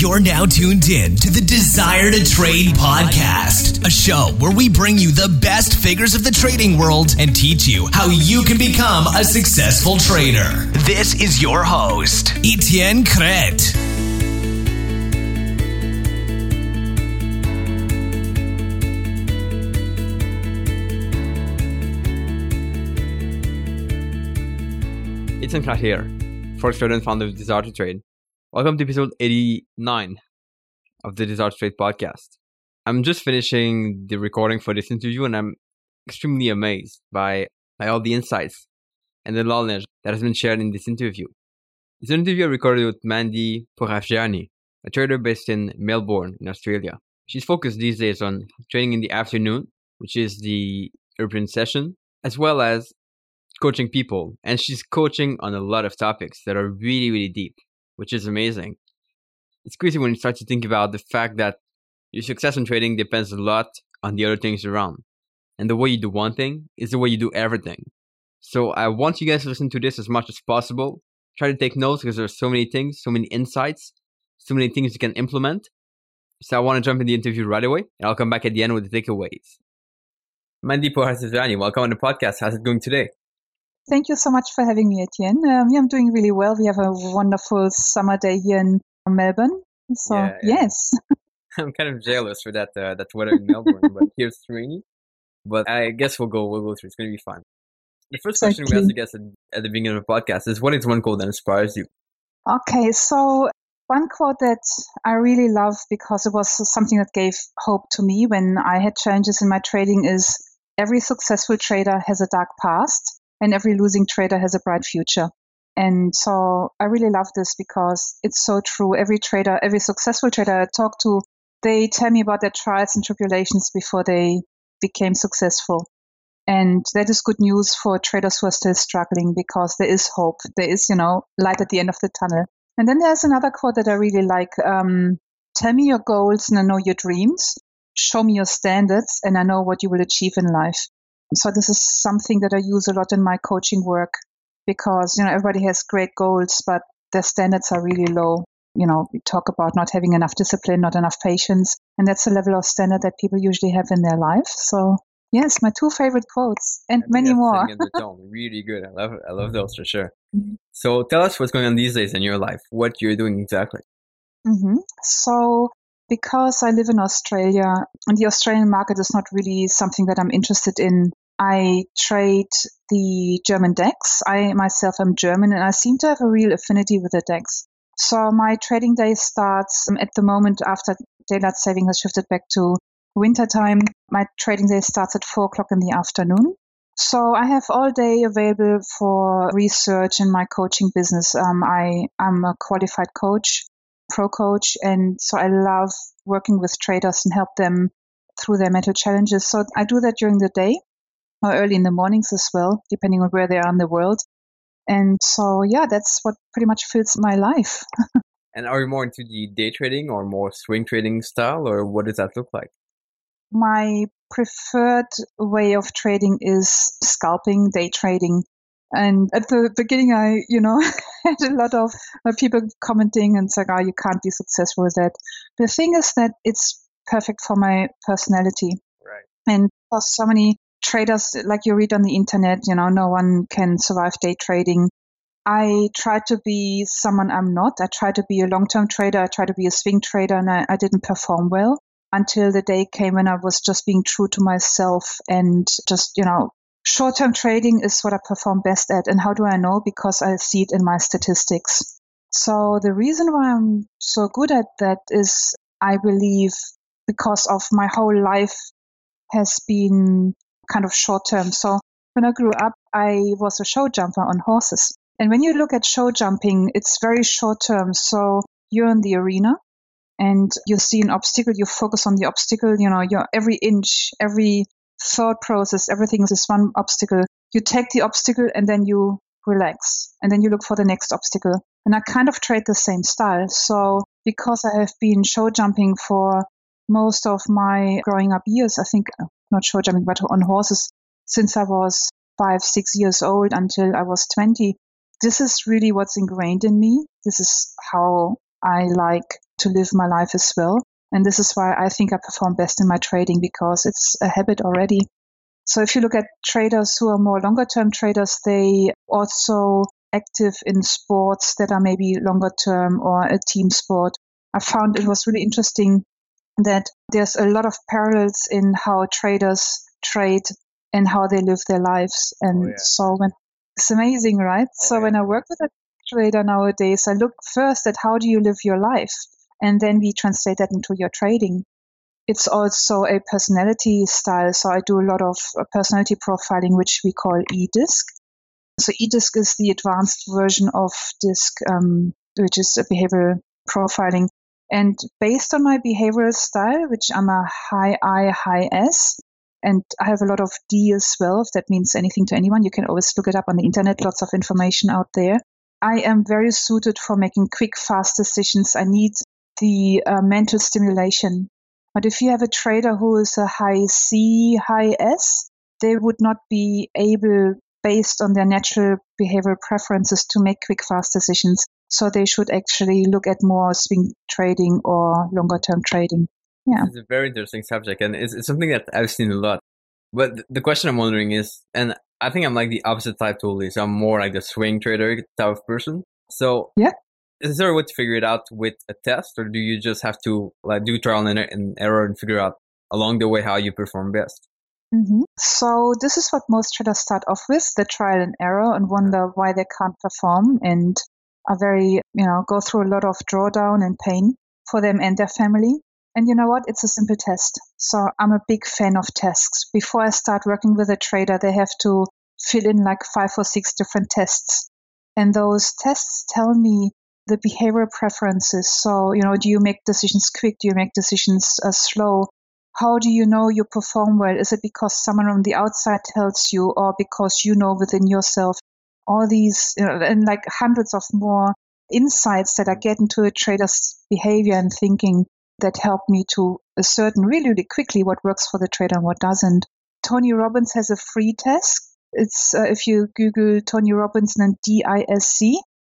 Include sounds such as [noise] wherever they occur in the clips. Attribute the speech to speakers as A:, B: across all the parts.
A: You're now tuned in to the Desire to Trade podcast, a show where we bring you the best figures of the trading world and teach you how you can become a successful trader. This is your host, Etienne Crete.
B: Etienne Crete here, forex trader and founder of Desire to Trade. Welcome to episode 89 of the Desire to Trade podcast. I'm just finishing the recording for this interview and I'm extremely amazed by, by all the insights and the knowledge that has been shared in this interview. This interview I recorded with Mandi Pourafjani, a trader based in Melbourne in Australia. She's focused these days on training in the afternoon, which is the European session, as well as coaching people. And she's coaching on a lot of topics that are really, really deep, which is amazing. It's crazy when you start to think about the fact that your success in trading depends a lot on the other things around. And the way you do one thing is the way you do everything. So I want you guys to listen to this as much as possible. Try to take notes because there's so many things, so many insights, so many things you can implement. So I want to jump in the interview right away and I'll come back at the end with the takeaways. Mandi Pourafjani, welcome on the podcast. How's it going today?
C: Thank you so much for having me, Etienne. Um, yeah, I'm doing really well. We have a wonderful summer day here in Melbourne. So,
B: Yeah, yeah.
C: yes. [laughs]
B: I'm kind of jealous for that uh, that weather in Melbourne, but [laughs] here it's rainy. But I guess we'll go we'll go through. It's gonna be fun. The first question we ask the guests at, at the beginning of the podcast is what is one quote that inspires you?
C: Okay, so one quote that I really love because it was something that gave hope to me when I had challenges in my trading is every successful trader has a dark past and every losing trader has a bright future. And so I really love this because it's so true. Every trader, every successful trader I talk to, they tell me about their trials and tribulations before they became successful. And that is good news for traders who are still struggling because there is hope. There is, you know, light at the end of the tunnel. And then there's another quote that I really like. Um, Tell me your goals and I know your dreams. Show me your standards and I know what you will achieve in life. So this is something that I use a lot in my coaching work because, you know, everybody has great goals, but their standards are really low. You know, we talk about not having enough discipline, not enough patience, and that's the level of standard that people usually have in their life. So yes, my two favorite quotes and many more.
B: setting the [laughs] tone. Really good. I love I love those for sure.
C: Mhm.
B: So tell us what's going on these days in your life. What you're doing exactly.
C: hmm So, because I live in Australia and the Australian market is not really something that I'm interested in, I trade the German DAX. I myself am German and I seem to have a real affinity with the DAX. So, my trading day starts um, at the moment after daylight saving has shifted back to winter time. My trading day starts at four o'clock in the afternoon. So I have all day available for research in my coaching business. Um, I am a qualified coach pro coach and so i love working with traders and help them through their mental challenges so i do that during the day or early in the mornings as well depending on where they are in the world. And so yeah that's what pretty much fills my life. [laughs]
B: And are you more into the day trading or more swing trading style, or what does that look like?
C: my preferred way of trading is scalping day trading. And at the beginning i you know [laughs] had a lot of uh, people commenting and saying oh you can't be successful with that. The thing is that it's perfect for my personality.
B: Right.
C: and for so many traders like you read on the internet you know no one can survive day trading. I try to be someone i'm not. I try to be a long-term trader. I try to be a swing trader and i, I didn't perform well until the day came when i was just being true to myself and just you know short-term trading is what i perform best at. And how do i know? Because i see it in my statistics. So the reason why i'm so good at that is i believe because of my whole life has been kind of short term. So when I grew up, I was a show jumper on horses. And when you look at show jumping, it's very short term. So you're in the arena and you see an obstacle, you focus on the obstacle, you know, your every inch, every thought process, everything is this one obstacle. You take the obstacle and then you relax and then you look for the next obstacle. And I kind of trade the same style. So because I have been show jumping for most of my growing up years, I think not show jumping, but on horses since I was five, six years old until I was 20. This is really what's ingrained in me. This is how I like to live my life as well. And this is why I think I perform best in my trading because it's a habit already. So if you look at traders who are more longer term traders, they also active in sports that are maybe longer term or a team sport. I found it was really interesting that there's a lot of parallels in how traders trade and how they live their lives. And oh, yeah. so when it's amazing, right? Oh, so yeah. when I work with a trader nowadays, I look first at how do you live your life, and then we translate that into your trading. It's also a personality style. So I do a lot of uh, personality profiling, which we call eDisc. So eDisc is the advanced version of DISC, um, which is a behavioral profiling. And based on my behavioral style, which I'm a high I, high S, and I have a lot of D as well, if that means anything to anyone. You can always look it up on the internet, lots of information out there. I am very suited for making quick, fast decisions. I need the uh, mental stimulation. But if you have a trader who is a high C, high S, they would not be able, based on their natural behavioral preferences, to make quick, fast decisions. So they should actually look at more swing trading or longer term trading. Yeah.
B: It's a very interesting subject, and it's, it's something that I've seen a lot. But the question I'm wondering is, and I think I'm like the opposite type totally. So I'm more like the swing trader type of person. So
C: yeah,
B: is there a way to figure it out with a test, or do you just have to like do trial and error and figure out along the way how you perform best?
C: Mm-hmm. So this is what most traders start off with: the trial and error, and wonder why they can't perform, and are very, you know, go through a lot of drawdown and pain for them and their family. And you know what? It's a simple test. So I'm a big fan of tests. Before I start working with a trader, they have to fill in like five or six different tests. And those tests tell me the behavioral preferences. So, you know, do you make decisions quick? Do you make decisions uh, slow? How do you know you perform well? Is it because someone on the outside tells you or because you know within yourself? All these, you know, and like hundreds of more insights that I get into a trader's behavior and thinking that help me to ascertain really, really quickly what works for the trader and what doesn't. Tony Robbins has a free test. It's uh, if you Google Tony Robbins and DISC,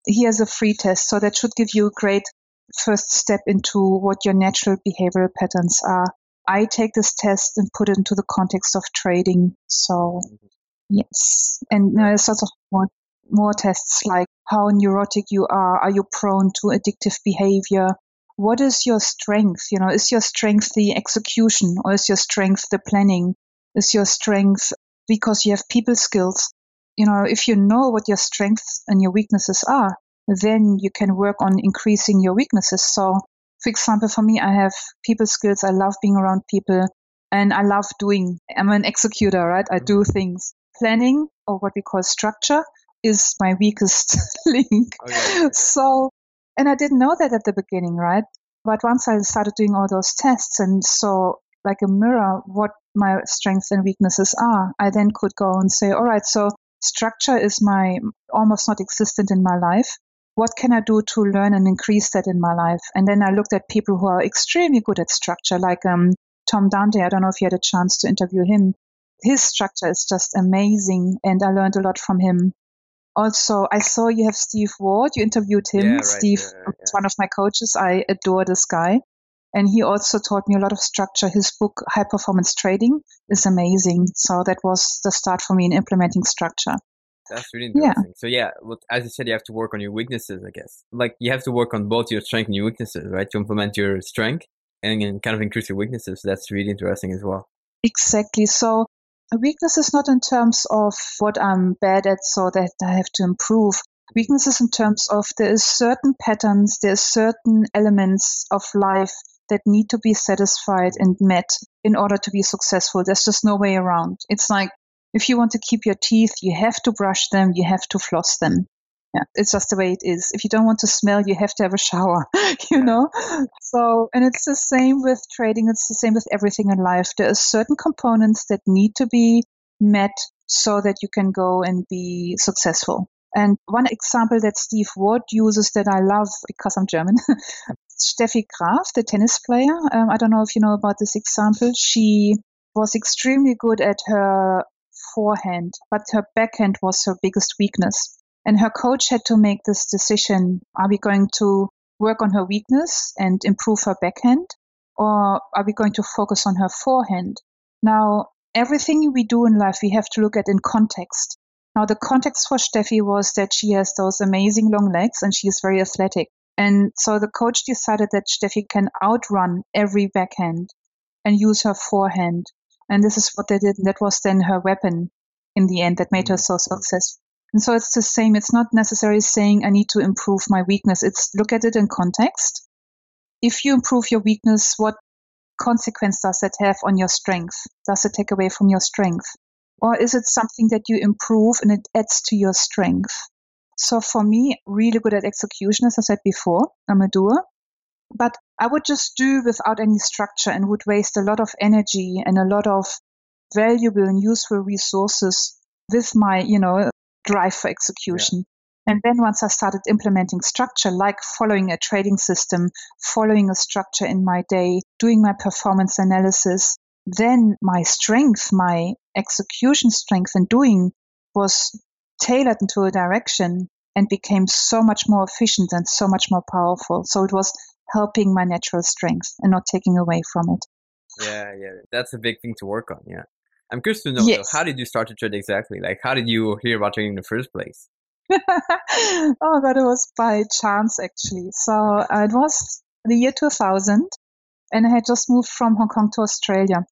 C: he has a free test. So that should give you a great first step into what your natural behavioral patterns are. I take this test and put it into the context of trading. So, yes. And there's lots of more, tests like how neurotic you are. Are you prone to addictive behavior? what is your strength? You know, is your strength the execution or is your strength the planning? Is your strength because you have people skills? You know, if you know what your strengths and your weaknesses are, then you can work on increasing your weaknesses. So, for example, for me, I have people skills. I love being around people and I love doing. I'm an executor, right? I do mm-hmm. things. Planning or what we call structure is my weakest [laughs] link. Okay. So and I didn't know that at the beginning, right? But once I started doing all those tests and saw like a mirror what my strengths and weaknesses are, I then could go and say, all right, so structure is my almost not existent in my life. What can I do to learn and increase that in my life? And then I looked at people who are extremely good at structure, like um, Tom Dante. I don't know if you had a chance to interview him. His structure is just amazing, and I learned a lot from him also i saw you have steve ward you interviewed him yeah, right, steve yeah, yeah. is one of my coaches i adore this guy and he also taught me a lot of structure his book high performance trading is amazing so that was the start for me in implementing structure
B: that's really interesting. Yeah. So yeah, look, as you said, you have to work on your weaknesses, I guess. Like you have to work on both your strength and your weaknesses, right? To implement your strength and, kind of increase your weaknesses. That's really interesting as well.
C: Exactly. So weakness is not in terms of what I'm bad at, so that I have to improve. Weakness is in terms of there is certain patterns, there are certain elements of life that need to be satisfied and met in order to be successful. There's just no way around. It's like if you want to keep your teeth, you have to brush them, you have to floss them yeah, it's just the way it is. If you don't want to smell, you have to have a shower, [laughs] you know? So, and it's the same with trading, it's the same with everything in life. There are certain components that need to be met so that you can go and be successful. And one example that Steve Ward uses that I love because I'm German, [laughs] Steffi Graf, the tennis player. Um, I don't know if you know about this example. She was extremely good at her forehand, but her backhand was her biggest weakness. And her coach had to make this decision. Are we going to work on her weakness and improve her backhand? Or are we going to focus on her forehand? Now, everything we do in life, we have to look at in context. Now, the context for Steffi was that she has those amazing long legs and she is very athletic. And so the coach decided that Steffi can outrun every backhand and use her forehand. And this is what they did. That was then her weapon in the end that made her so successful. And so it's the same. It's not necessarily saying I need to improve my weakness. It's look at it in context. If you improve your weakness, what consequence does that have on your strength? Does it take away from your strength? Or is it something that you improve and it adds to your strength? So for me, really good at execution, as I said before, I'm a doer. But I would just do without any structure and would waste a lot of energy and a lot of valuable and useful resources with my, you know, drive for execution. Yeah. And then once I started implementing structure, like following a trading system, following a structure in my day, doing my performance analysis, then my strength, my execution strength and doing was tailored into a direction and became so much more efficient and so much more powerful. So it was helping my natural strength and not taking away from it.
B: Yeah, yeah, that's a big thing to work on. Yeah, I'm curious to know yes. though, how did you start to trade exactly? Like, how did you hear about trading in the first place? [laughs]
C: oh god, it was by chance actually. So uh, it was the year 2000, and I had just moved from Hong Kong to Australia,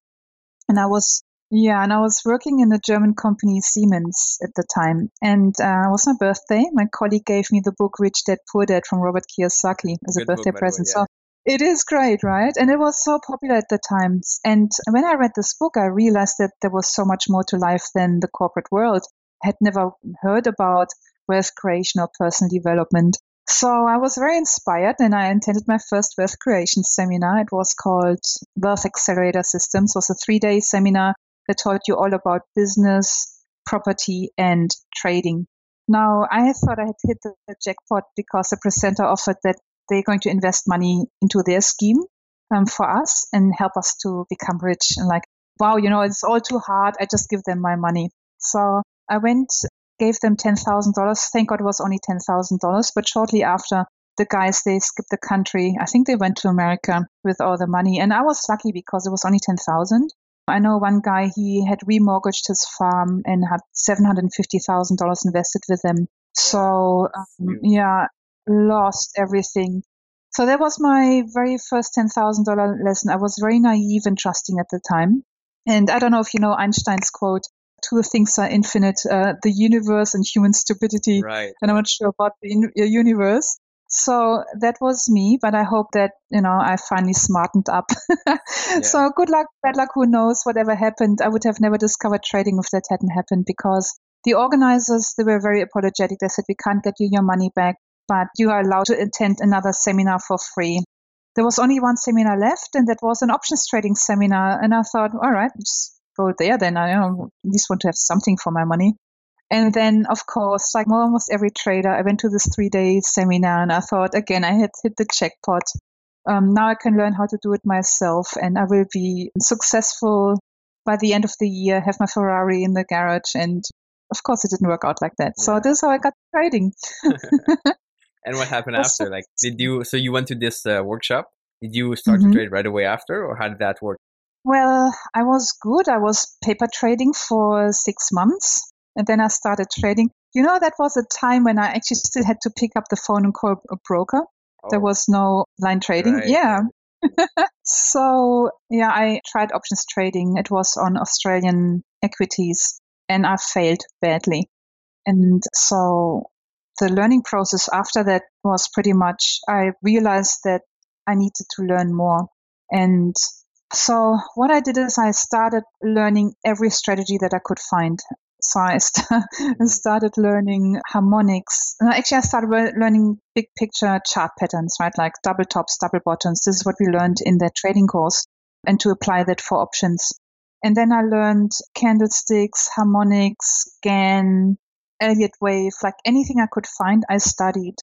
C: and I was yeah, and I was working in the German company Siemens at the time. And uh, it was my birthday. My colleague gave me the book Rich Dad Poor Dad from Robert Kiyosaki as Good a birthday book, present. Way, yeah. So it is great, right? And it was so popular at the times. And when I read this book, I realized that there was so much more to life than the corporate world. I had never heard about wealth creation or personal development. So I was very inspired and I attended my first wealth creation seminar. It was called Wealth Accelerator Systems. It was a three day seminar that taught you all about business, property, and trading. Now, I thought I had hit the, the jackpot because the presenter offered that they're going to invest money into their scheme um, for us and help us to become rich. And like, wow, you know, it's all too hard. I just give them my money. So I went, gave them $10,000. Thank God it was only $10,000. But shortly after, the guys, they skipped the country. I think they went to America with all the money. And I was lucky because it was only 10,000. I know one guy, he had remortgaged his farm and had $750,000 invested with them. So, um, yeah, lost everything. So that was my very first $10,000 lesson. I was very naive and trusting at the time. And I don't know if you know Einstein's quote, two things are infinite, uh, the universe and human stupidity.
B: Right.
C: And I'm not sure about the in- universe. So that was me, but I hope that, you know, I finally smartened up. [laughs] yeah. So good luck, bad luck, who knows, whatever happened. I would have never discovered trading if that hadn't happened because the organizers, they were very apologetic. They said, we can't get you your money back, but you are allowed to attend another seminar for free. There was only one seminar left, and that was an options trading seminar. And I thought, all right, just go there then. I know, at least want to have something for my money. And then, of course, like almost every trader, I went to this three day seminar and I thought, again, I had hit the jackpot. Um, now I can learn how to do it myself and I will be successful by the end of the year, have my Ferrari in the garage. And of course, it didn't work out like that. Yeah. So this is how I got trading. [laughs]
B: and what happened after? Like, did you, so you went to this uh, workshop? Did you start mm-hmm. to trade right away after or how did that work?
C: Well, I was good. I was paper trading for six months. And then I started trading. You know, that was a time when I actually still had to pick up the phone and call a broker. Oh. There was no line trading. Right. Yeah. [laughs] so, yeah, I tried options trading. It was on Australian equities and I failed badly. And so the learning process after that was pretty much I realized that I needed to learn more. And so what I did is I started learning every strategy that I could find. So I [laughs] mm-hmm. started learning harmonics. Actually, I started learning big picture chart patterns, right? Like double tops, double bottoms. This is what we learned in that trading course and to apply that for options. And then I learned candlesticks, harmonics, Gann, Elliott wave, like anything I could find, I studied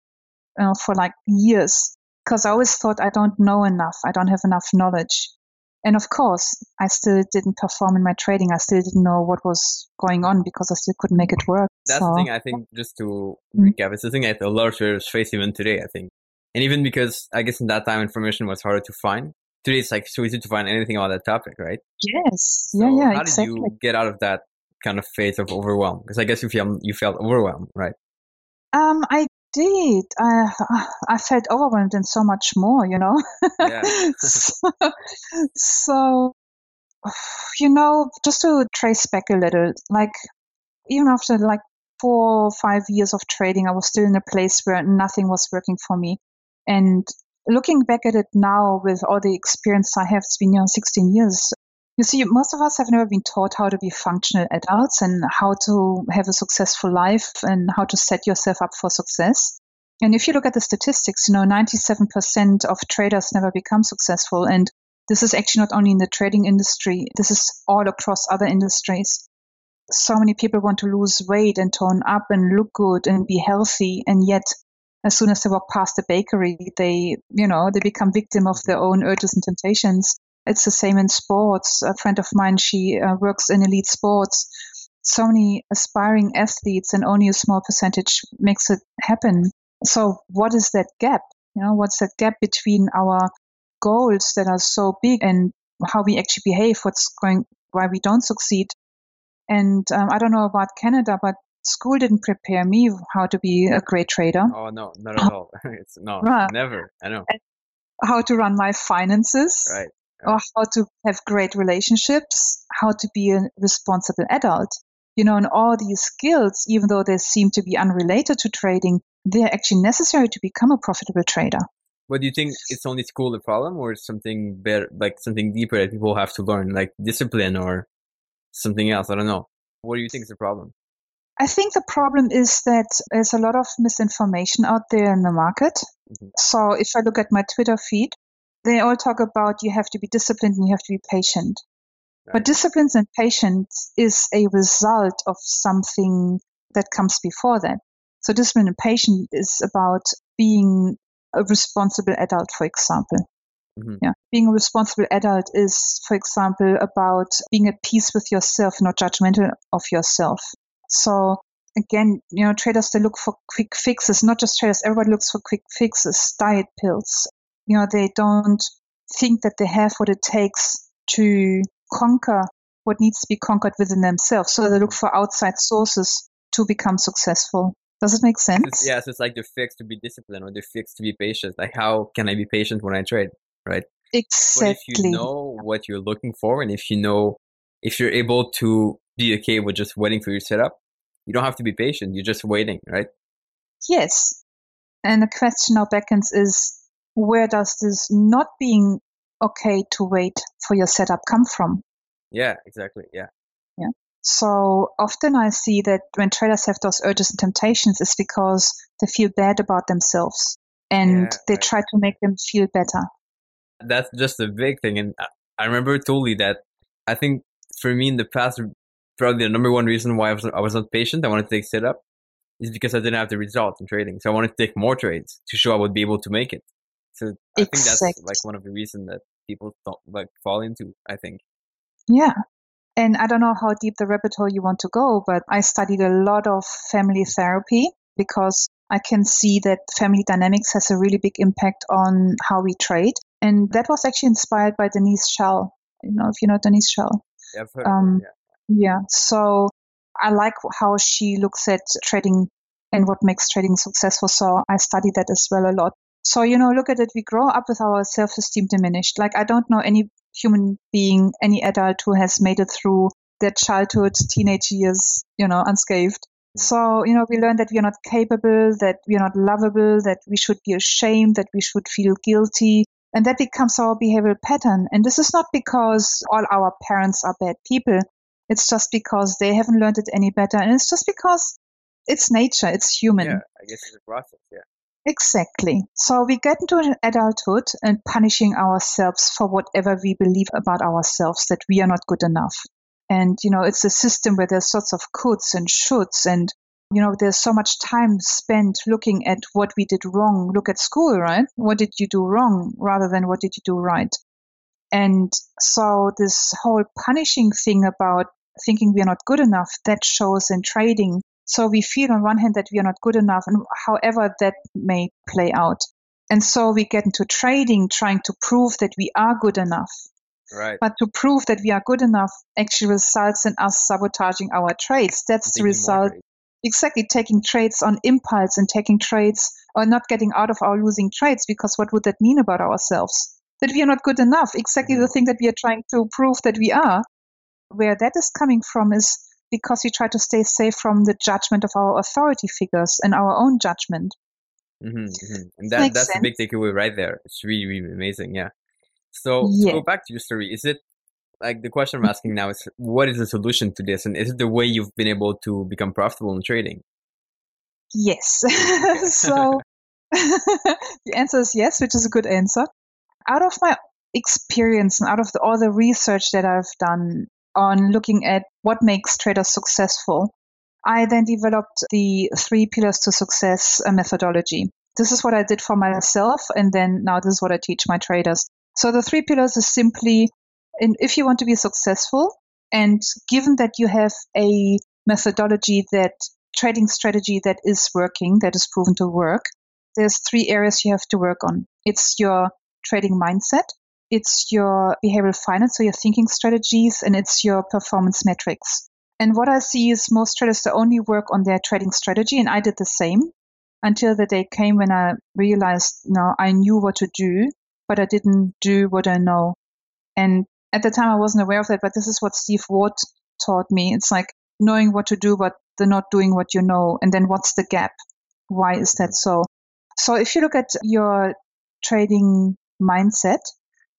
C: uh, for like years because I always thought I don't know enough. I don't have enough knowledge. And of course, I still didn't perform in my trading. I still didn't know what was going on because I still couldn't make it work.
B: That's so. the thing I think, just to mm-hmm. recap, it's the thing that a lot of traders face even today, I think. And even because I guess in that time information was harder to find. Today it's like so easy to find anything about that topic, right?
C: Yes.
B: So
C: yeah, yeah,
B: How
C: exactly.
B: did you get out of that kind of phase of overwhelm? Because I guess you feel you felt overwhelmed, right?
C: Um, I did. I I felt overwhelmed and so much more, you know.
B: Yeah. [laughs] [laughs]
C: so, so, you know, just to trace back a little, like even after like four or five years of trading, I was still in a place where nothing was working for me. And looking back at it now with all the experience I have, it's been you know 16 years. You see, most of us have never been taught how to be functional adults and how to have a successful life and how to set yourself up for success. And if you look at the statistics, you know, 97% of traders never become successful. And this is actually not only in the trading industry, this is all across other industries. So many people want to lose weight and tone up and look good and be healthy. And yet, as soon as they walk past the bakery, they, you know, they become victim of their own urges and temptations. It's the same in sports. A friend of mine, she uh, works in elite sports. So many aspiring athletes, and only a small percentage makes it happen. So, what is that gap? You know, what's that gap between our goals that are so big and how we actually behave? What's going, why we don't succeed? And um, I don't know about Canada, but school didn't prepare me how to be a great trader,
B: Oh no, not at all. [laughs] it's no,
C: Right.
B: never. I know.
C: how to run my finances,
B: Right.
C: Or how to have great relationships, how to be a responsible adult. You know, and all these skills, even though they seem to be unrelated to trading, they're actually necessary to become a profitable trader.
B: But do you think it's only school the problem, or something better, like something deeper that people have to learn, like discipline or something else? I don't know. What do you think is the problem?
C: I think the problem is that there's a lot of misinformation out there in the market.
B: Mhm.
C: So if I look at my Twitter feed, they all talk about you have to be disciplined and you have to be patient. But discipline and patience is a result of something that comes before that. So discipline and patience is about being a responsible adult, for example.
B: Mhm.
C: Yeah. Being a responsible adult is, for example, about being at peace with yourself, not judgmental of yourself. So again, you know, traders they look for quick fixes, not just traders, everybody looks for quick fixes, diet pills. You know, they don't think that they have what it takes to conquer what needs to be conquered within themselves. So they look for outside sources to become successful. Does it make sense?
B: It's, yeah, so it's like the fix to be disciplined or the fix to be patient. Like, how can I be patient when I trade, right? But
C: Exactly.
B: if you know what you're looking for, and if you know, if you're able to be okay with just waiting for your setup, you don't have to be patient. You're just waiting, right?
C: Yes. And the question now beckons is where does this not being okay to wait for your setup come from?
B: Yeah, exactly. Yeah. Yeah.
C: So often I see that when traders have those urges and temptations, it's because they feel bad about themselves and
B: Yeah,
C: they
B: right.
C: try to make them feel better.
B: That's just a big thing. And I- remember totally that I think for me in the past, probably the number one reason why I was, I was not patient, I wanted to take setup, is because I didn't have the results in trading. So I wanted to take more trades to show I would be able to make it. So I think that's like one of the reasons that people don't like fall into, I think.
C: Yeah. And I don't know how deep the rabbit hole you want to go, but I studied a lot of family therapy because I can see that family dynamics has a really big impact on how we trade. And that was actually inspired by Denise Shull. You know, if you know Denise Shull.
B: Yeah, I've heard
C: Um,
B: yeah.
C: Yeah. So I like how she looks at trading and what makes trading successful. So I study that as well a lot. So, you know, look at it. We grow up with our self esteem diminished. Like, I don't know any human being, any adult who has made it through their childhood, teenage years, you know, unscathed. Mm. So, you know, we learn that we are not capable, that we are not lovable, that we should be ashamed, that we should feel guilty. And that becomes our behavioral pattern. And this is not because all our parents are bad people. It's just because they haven't learned it any better. And it's just because it's nature, it's human.
B: Yeah, I guess it's a process. Yeah.
C: Exactly. So we get into adulthood and punishing ourselves for whatever we believe about ourselves that we are not good enough. And, you know, it's a system where there's lots of coulds and shoulds and, you know, there's so much time spent looking at what we did wrong. Look at school, right? What did you do wrong rather than what did you do right? And so this whole punishing thing about thinking we are not good enough, that shows in trading. So we feel on one hand that we are not good enough, and however that may play out. And so we get into trading trying to prove that we are good enough.
B: Right.
C: But to prove that we are good enough actually results in us sabotaging our trades. That's the result. Exactly, taking trades on impulse and taking trades or not getting out of our losing trades because what would that mean about ourselves? That we are not good enough. Exactly mm-hmm. the thing that we are trying to prove that we are. Where that is coming from is because we try to stay safe from the judgment of our authority figures and our own judgment.
B: Mm-hmm, mm-hmm. And that, that's sense. a big takeaway right there. It's really, really amazing. Yeah. So yeah. to go back to your story, is it like the question I'm asking now is what is the solution to this? And is it the way you've been able to become profitable in trading?
C: Yes. [laughs] [laughs] so [laughs] the answer is yes, which is a good answer. Out of my experience and out of the, all the research that I've done on looking at what makes traders successful, I then developed the three pillars to success uh, methodology. This is what I did for myself, and then now this is what I teach my traders. So the three pillars is simply, and if you want to be successful, and given that you have a methodology that trading strategy that is working, that is proven to work, there's three areas you have to work on. It's your trading mindset, it's your behavioral finance, so your thinking strategies, and it's your performance metrics. And what I see is most traders that only work on their trading strategy, and I did the same until the day came when I realized, know, I knew what to do, but I didn't do what I know. And at the time, I wasn't aware of that, but this is what Steve Ward taught me. It's like knowing what to do, but the not doing what you know. And then what's the gap? Why is that so? So if you look at your trading mindset,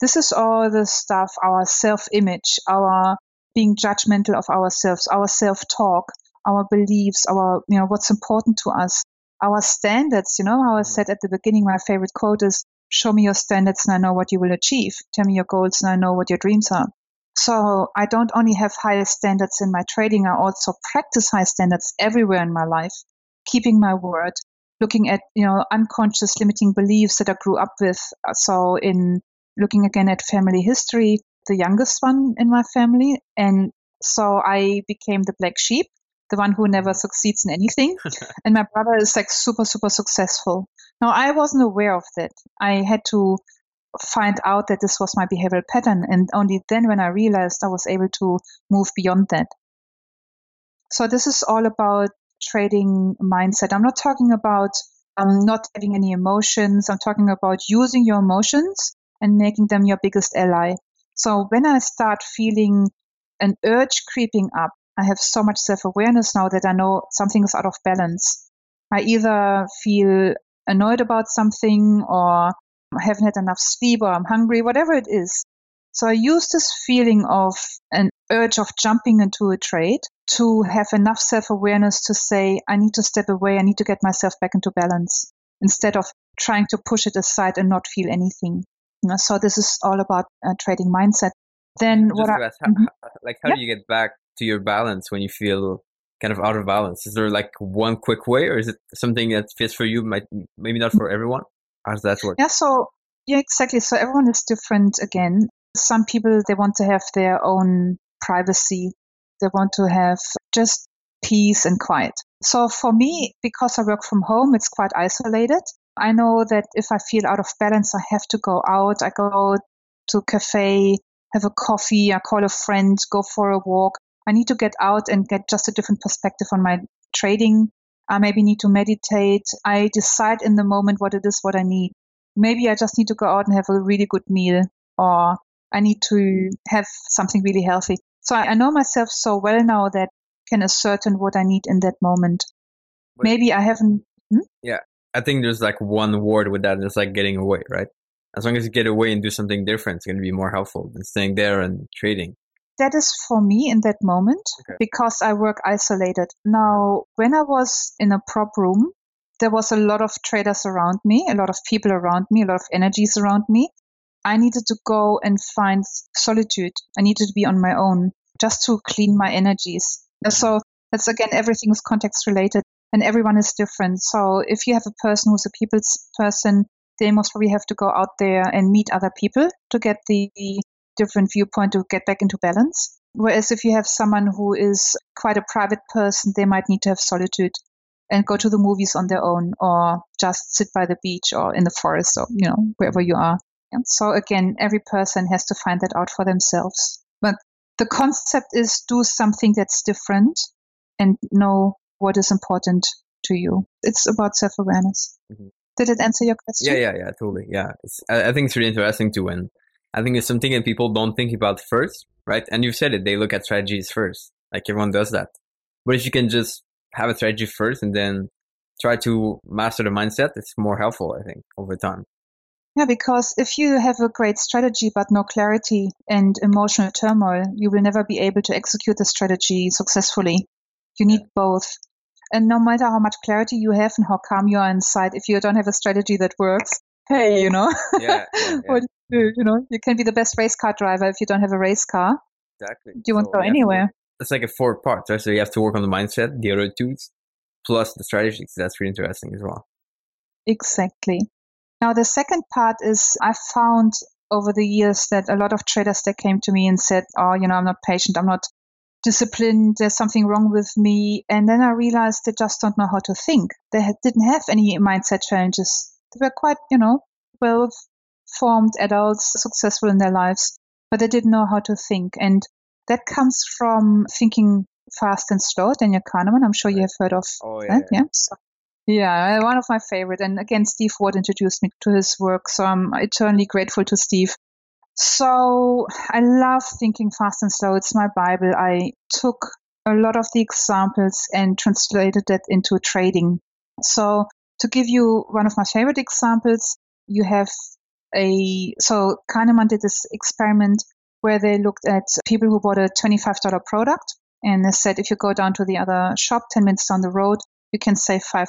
C: this is all the stuff, our self image, our being judgmental of ourselves, our self-talk, our beliefs, our you know what's important to us, our standards. You know how I mm. said at the beginning, my favorite quote is, "Show me your standards, and I know what you will achieve. Tell me your goals, and I know what your dreams are." So I don't only have high standards in my trading, I also practice high standards everywhere in my life, keeping my word, looking at you know unconscious limiting beliefs that I grew up with. So in looking again at family history, the youngest one in my family. And so I became the black sheep, the one who never succeeds in anything. [laughs] and my brother is like super, super successful. Now, I wasn't aware of that. I had to find out that this was my behavioral pattern. And only then, when I realized, I was able to move beyond that. So, this is all about trading mindset. I'm not talking about um, not having any emotions. I'm talking about using your emotions and making them your biggest ally. So when I start feeling an urge creeping up, I have so much self awareness now that I know something is out of balance. I either feel annoyed about something or I haven't had enough sleep or I'm hungry, whatever it is. So I use this feeling of an urge of jumping into a trade to have enough self awareness to say, I need to step away, I need to get myself back into balance instead of trying to push it aside and not feel anything. So this is all about uh, trading mindset. Then
B: Just
C: what? I,
B: how, mm-hmm. like, how yeah. do you get back to your balance when you feel kind of out of balance? Is there like one quick way, or is it something that fits for you? Might maybe not for everyone. How does that work?
C: Yeah. So yeah, exactly. So everyone is different. Again, some people they want to have their own privacy. They want to have just peace and quiet. So for me, because I work from home, it's quite isolated. I know that if I feel out of balance, I have to go out. I go to a cafe, have a coffee, I call a friend, go for a walk. I need to get out and get just a different perspective on my trading. I maybe need to meditate. I decide in the moment what it is what I need. Maybe I just need to go out and have a really good meal or I need to have something really healthy. So I know myself so well now that I can ascertain what I need in that moment. But maybe I haven't.
B: Hmm? Yeah, I think there's like one word with that, and it's like getting away, right? As long as you get away and do something different, it's going to be more helpful than staying there and trading.
C: That is for me in that moment okay. because I work isolated. Now, when I was in a prop room, there was a lot of traders around me, a lot of people around me, a lot of energies around me. I needed to go and find solitude. I needed to be on my own just to clean my energies. So that's again, everything is context related and everyone is different. So if you have a person who's a people's person, they most probably have to go out there and meet other people to get the different viewpoint to get back into balance. Whereas if you have someone who is quite a private person, they might need to have solitude. and go to the movies on their own or just sit by the beach or in the forest or, you know, wherever you are. And so again, every person has to find that out for themselves. But the concept is do something that's different and know what is important to you. It's about self awareness. Mm-hmm. Did it answer your question?
B: Yeah, yeah, yeah, totally. Yeah. It's, I, I think it's really interesting too. And I think it's something that people don't think about first, right? And you've said it, they look at strategies first. Like everyone does that. But if you can just have a strategy first and then try to master the mindset, it's more helpful, I think, over time.
C: Yeah, because if you have a great strategy but no clarity and emotional turmoil, you will never be able to execute the strategy successfully. You need both. And no matter how much clarity you have and how calm you are inside, if you don't have a strategy that works, hey, you know,
B: yeah, [laughs] yeah, yeah.
C: what do you, you know, you can be the best race car driver if you don't have a race car.
B: Exactly.
C: You won't so go anywhere.
B: it's like a four part, right? So you have to work on the mindset, the other two, plus the strategies. That's really interesting as well.
C: Exactly. Now, the second part is I found over the years that a lot of traders that came to me and said, "Oh, you know, I'm not patient. I'm not disciplined. There's something wrong with me." And then I realized they just don't know how to think. They had, didn't have any mindset challenges. They were quite, you know, well formed adults, successful in their lives, but they didn't know how to think. And that comes from thinking fast and slow. Daniel Kahneman, I'm sure you have heard of
B: oh, yeah,
C: that. Yeah. yeah? So, yeah, uh, one of my favorite. And again, Steve Ward introduced me to his work, so I'm eternally grateful to Steve. So I love thinking fast and slow. It's my Bible. I took a lot of the examples and translated that into trading. So to give you one of my favorite examples, you have a so Kahneman did this experiment where they looked at people who bought a $25 product and they said if you go down to the other shop 10 minutes down the road you can save $5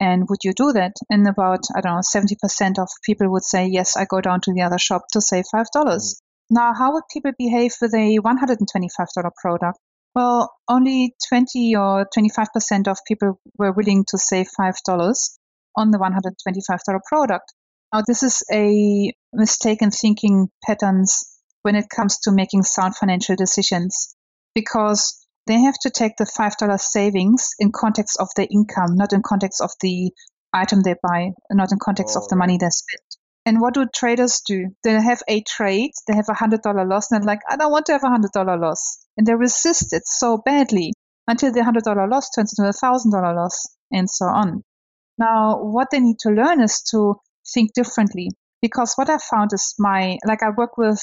C: and would you do that? And about i don't know 70% of people would say yes i go down to the other shop to save $5 mm. now how would people behave with a $125 product? Well only 20 or 25% of people were willing to save $5 on the $125 product. Now this is a mistaken thinking patterns when it comes to making sound financial decisions because they have to take the $5 savings in context of their income, not in context of the item they buy, not in context oh, of the money they spend. And what do traders do? They have a trade, they have a $100 loss, and they're like, I don't want to have a $100 loss. And they resist it so badly until the $100 loss turns into a $1,000 loss, and so on. Now, what they need to learn is to think differently. Because what I found is my, like, I work with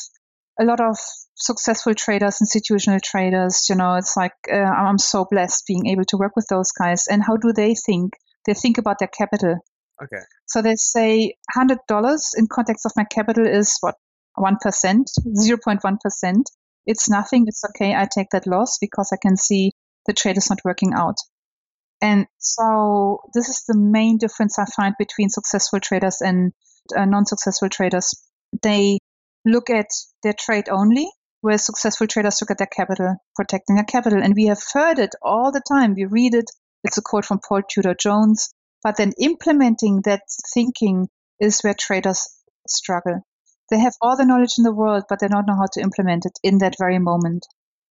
C: a lot of successful traders, institutional traders. You know, it's like uh, I'm so blessed being able to work with those guys. And how do they think? They think about their capital.
B: Okay.
C: So they say hundred dollars in context of my capital is what one percent, zero point one percent. It's nothing. It's okay. I take that loss because I can see the trade is not working out. And so this is the main difference I find between successful traders and uh, non-successful traders. They look at their trade only, where successful traders look at their capital, protecting their capital. And we have heard it all the time. We read it. It's a quote from Paul Tudor Jones. But then implementing that thinking is where traders struggle. They have all the knowledge in the world, but they don't know how to implement it in that very moment.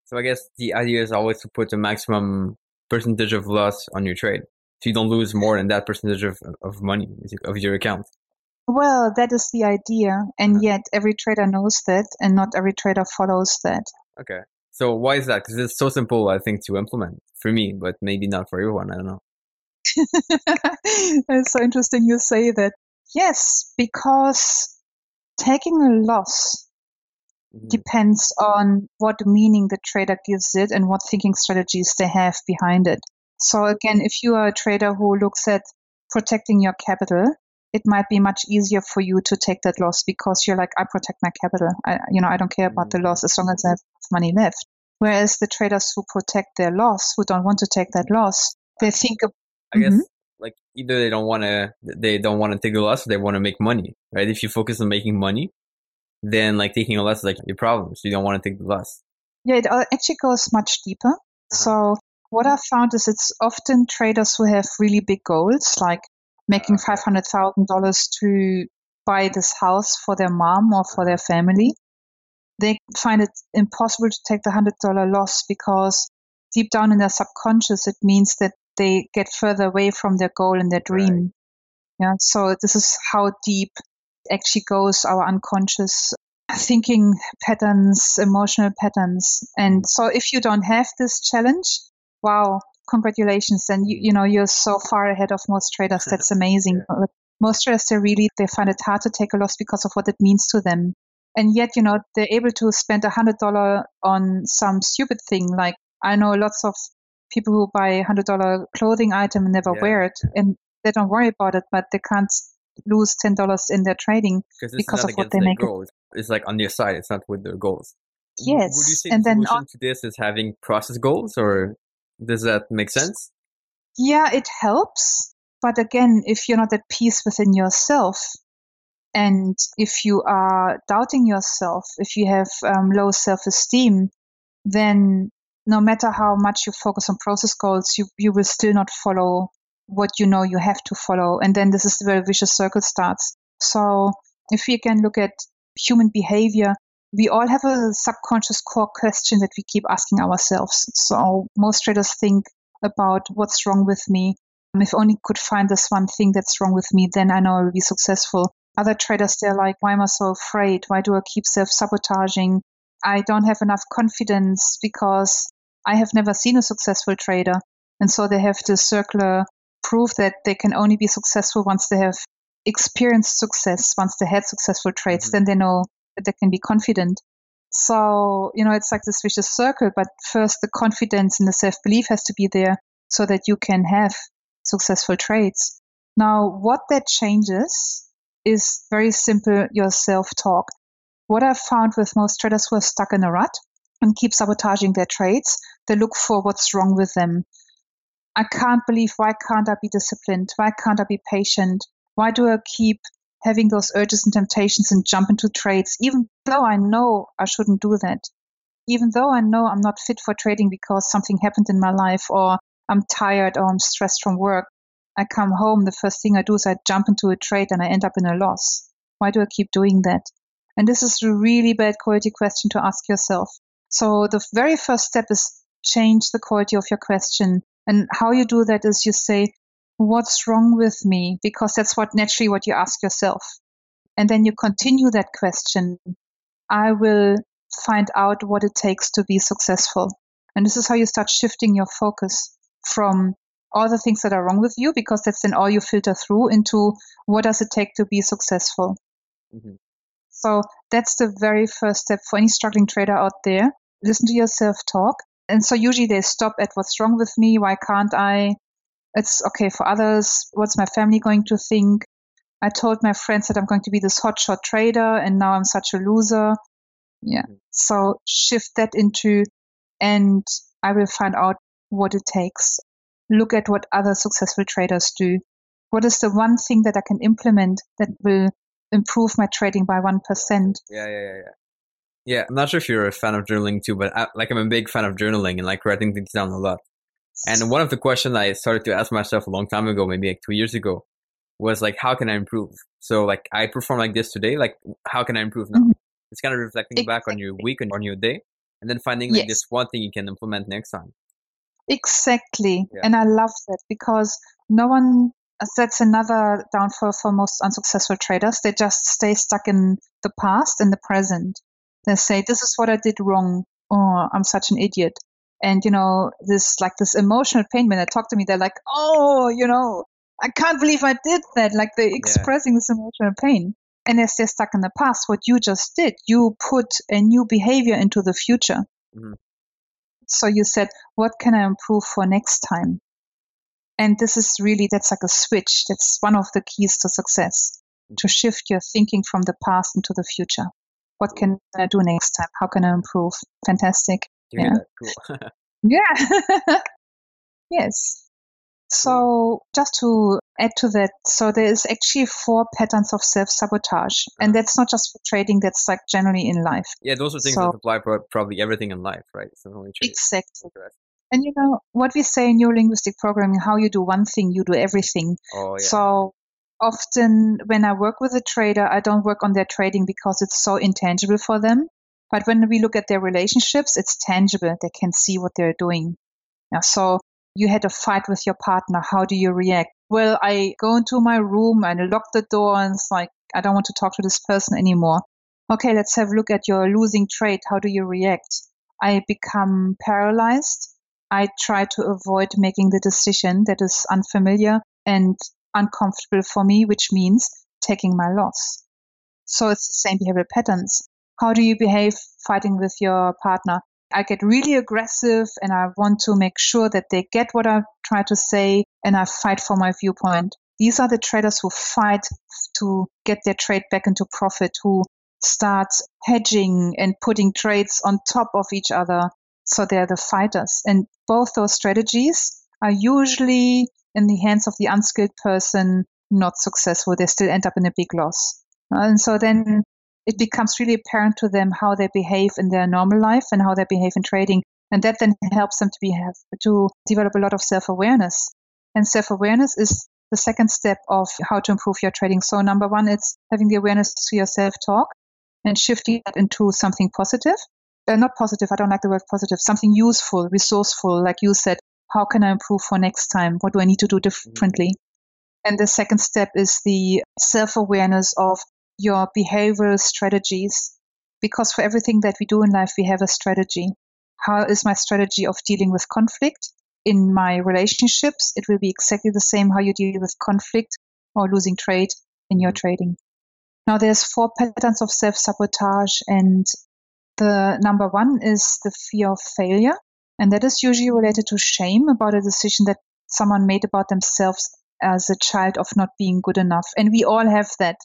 B: So I guess the idea is always to put a maximum percentage of loss on your trade. So you don't lose more than that percentage of, of money of your account.
C: Well, that is the idea, and uh-huh. yet every trader knows that, and not every trader follows that.
B: Okay. So why is that? Because it's so simple, I think, to implement for me, but maybe not for everyone. I don't know. [laughs]
C: it's so interesting you say that. Yes, because taking a loss mm-hmm. depends on what meaning the trader gives it and what thinking strategies they have behind it. So again, if you are a trader who looks at protecting your capital, it might be much easier for you to take that loss because you're like, I protect my capital. I, you know, I don't care about the loss as long as I have money left. Whereas the traders who protect their loss, who don't want to take that loss, they think of.
B: I mm-hmm. guess like either they don't want to, they don't want to take the loss, or they want to make money, right? If you focus on making money, then like taking a loss is like your problem. So you don't want to take the loss.
C: Yeah, it uh, actually goes much deeper. Uh-huh. So what I've found is it's often traders who have really big goals, like making $500,000 to buy this house for their mom or for their family. They find it impossible to take the $100 loss because deep down in their subconscious, it means that they get further away from their goal and their dream. Right. Yeah. So this is how deep actually goes our unconscious thinking patterns, emotional patterns. And so if you don't have this challenge, wow, congratulations. Then you, you know, you're so far ahead of most traders. That's [laughs] amazing. yeah. Most traders, they really, they find it hard to take a loss because of what it means to them. And yet, you know, they're able to spend a hundred dollar on some stupid thing. Like I know lots of people who buy a hundred dollar clothing item and never yeah. wear it and they don't worry about it, but they can't lose ten dollars in their trading because of what they make.
B: Goals. It's like on your side. It's not with their goals.
C: Yes,
B: would you say and the then, to this is having process goals, or does that make sense?
C: Yeah, it helps. But again, if you're not at peace within yourself, and if you are doubting yourself, if you have um, low self esteem, then no matter how much you focus on process goals, you, you will still not follow what you know you have to follow. And then this is where the vicious circle starts. So if we can look at human behavior, we all have a subconscious core question that we keep asking ourselves. So most traders think about what's wrong with me. If only could find this one thing that's wrong with me, then I know I will be successful. Other traders, they're like, why am I so afraid? Why do I keep self sabotaging? I don't have enough confidence because I have never seen a successful trader. And so they have this circular prove that they can only be successful once they have experienced success, once they had successful trades, mm-hmm. then they know that they can be confident. So, you know, it's like this vicious circle, but first the confidence and the self belief has to be there so that you can have successful trades. Now, what that changes is very simple your self talk. What I've found with most traders who are stuck in a rut and keep sabotaging their trades, they look for what's wrong with them. I can't believe why can't I be disciplined? Why can't I be patient? Why do I keep having those urges and temptations and jump into trades, even though I know I shouldn't do that? Even though I know I'm not fit for trading because something happened in my life or I'm tired or I'm stressed from work, I come home, the first thing I do is I jump into a trade and I end up in a loss. Why do I keep doing that? And this is a really bad quality question to ask yourself. So the very first step is change the quality of your question and how you do that is you say, what's wrong with me? Because that's what naturally what you ask yourself. And then you continue that question. I will find out what it takes to be successful. And this is how you start shifting your focus from all the things that are wrong with you, because that's then all you filter through into what does it take to be successful. Mm-hmm. So that's the very first step for any struggling trader out there. Listen to yourself talk and so usually they stop at what's wrong with me why can't i it's okay for others. What's my family going to think? I told my friends that i'm going to be this hotshot trader and now i'm such a loser. Yeah. Mm-hmm. so shift that into and i will find out what it takes. Look at what other successful traders do. What is the one thing that i can implement that will improve my trading by 1%
B: yeah yeah yeah, yeah. Yeah, I'm not sure if you're a fan of journaling too, but I, like I'm a big fan of journaling and like writing things down a lot. And one of the questions I started to ask myself a long time ago, maybe like two years ago, was like, how can I improve? So like I perform like this today, like how can I improve now? Mm-hmm. It's kind of reflecting exactly. back on your week and on your day, and then finding like yes. this one thing you can implement next time.
C: Exactly, yeah. and I love that because no one. That's another downfall for most unsuccessful traders. They just stay stuck in the past and the present they say, this is what I did wrong. Oh, I'm such an idiot. And, you know, this like this emotional pain when they talk to me, they're like, oh, you know, I can't believe I did that. Like they're expressing yeah. this emotional pain. And as they're stuck in the past, what you just did, you put a new behavior into the future. Mm-hmm. So you said, what can I improve for next time? And this is really, that's like a switch. That's one of the keys to success to shift your thinking from the past into the future what can I do next time? How can I improve? Fantastic.
B: Yeah. Cool. [laughs]
C: yeah. [laughs] yes. So just to add to that, so there is actually four patterns of self-sabotage, and uh-huh. that's not just for trading. That's like generally in life.
B: Yeah, those are things so, that apply for probably everything in life, right?
C: Exactly. And you know what we say in neurolinguistic programming: how you do one thing, you do everything.
B: Oh yeah.
C: So often when I work with a trader, I don't work on their trading because it's so intangible for them. But when we look at their relationships, it's tangible. They can see what they're doing. Yeah, so you had a fight with your partner. How do you react? Well, I go into my room and lock the door and it's like, I don't want to talk to this person anymore. Okay, let's have a look at your losing trade. How do you react? I become paralyzed. I try to avoid making the decision that is unfamiliar and uncomfortable for me, which means taking my loss. So it's the same behavioral patterns. How do you behave fighting with your partner? I get really aggressive and I want to make sure that they get what I try to say and I fight for my viewpoint. These are the traders who fight to get their trade back into profit, who start hedging and putting trades on top of each other. So they're the fighters. And both those strategies are usually in the hands of the unskilled person not successful. They still end up in a big loss. Uh, and so then it becomes really apparent to them how they behave in their normal life and how they behave in trading. And that then helps them to be have, to develop a lot of self-awareness. And self-awareness is the second step of how to improve your trading. So number one, it's having the awareness to your self-talk and shifting that into something positive. Uh, not positive, I don't like the word positive, something useful, resourceful, like you said. How can I improve for next time? What do I need to do differently? And the second step is the self awareness of your behavioral strategies. Because for everything that we do in life, we have a strategy. How is my strategy of dealing with conflict? In my relationships, it will be exactly the same how you deal with conflict or losing trade in your trading. Now, there's four patterns of self sabotage, and the number one is the fear of failure. And that is usually related to shame about a decision that someone made about themselves as a child of not being good enough. And we all have that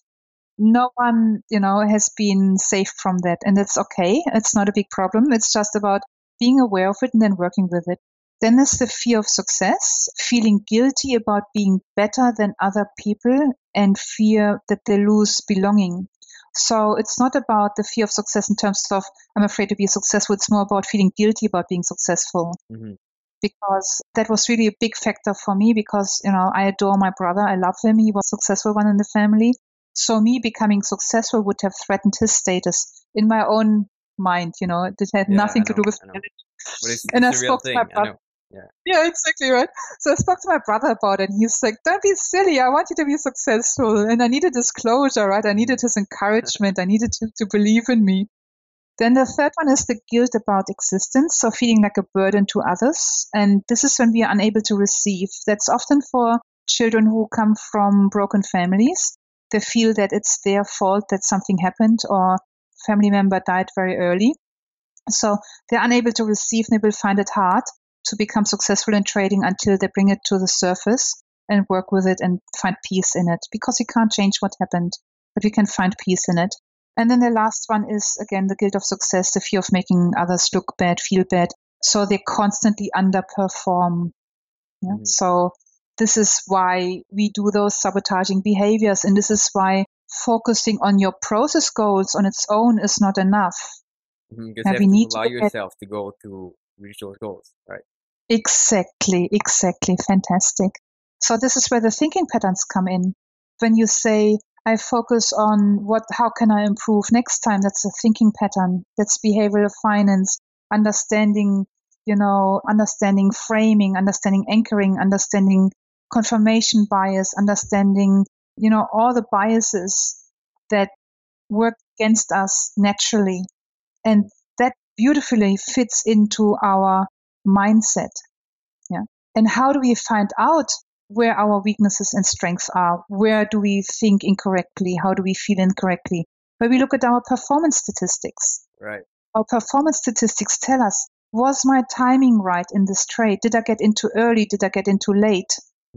C: no one, you know, has been safe from that. And it's okay. It's not a big problem. It's just about being aware of it and then working with it. Then there's the fear of success, feeling guilty about being better than other people and fear that they lose belonging. So it's not about the fear of success in terms of I'm afraid to be successful. It's more about feeling guilty about being successful. Mm-hmm. Because that was really a big factor for me because, you know, I adore my brother. I love him. He was a successful one in the family. So me becoming successful would have threatened his status in my own mind. You know, it had yeah, nothing to do with
B: it's, and I spoke to my brother.
C: Yeah. yeah, exactly right. So I spoke to my brother about it, and he's like, "Don't be silly. I want you to be successful." And I needed disclosure, right? I needed his encouragement. I needed to, to believe in me. Then the third one is the guilt about existence, so feeling like a burden to others. And this is when we are unable to receive. That's often for children who come from broken families they feel that it's their fault that something happened or family member died very early. So they're unable to receive and they will find it hard to become successful in trading until they bring it to the surface and work with it and find peace in it because we can't change what happened, but we can find peace in it. And then the last one is again the guilt of success, the fear of making others look bad, feel bad. So they constantly underperform. Yeah? Mm-hmm. So this is why we do those sabotaging behaviors. And this is why focusing on your process goals on its own is not enough.
B: Mm-hmm, because you need allow to yourself to go to reach those goals, right?
C: Exactly, exactly. Fantastic. So this is where the thinking patterns come in. When you say, I focus on what, how can I improve next time? That's a thinking pattern. That's behavioral finance, understanding, you know, understanding framing, understanding anchoring, understanding confirmation bias, understanding, you know, all the biases that work against us naturally. And that beautifully fits into our mindset. Yeah. And how do we find out where our weaknesses and strengths are? Where do we think incorrectly? How do we feel incorrectly? Where we look at our performance statistics.
B: Right.
C: Our performance statistics tell us was my timing right in this trade? Did I get into early? Did I get into late?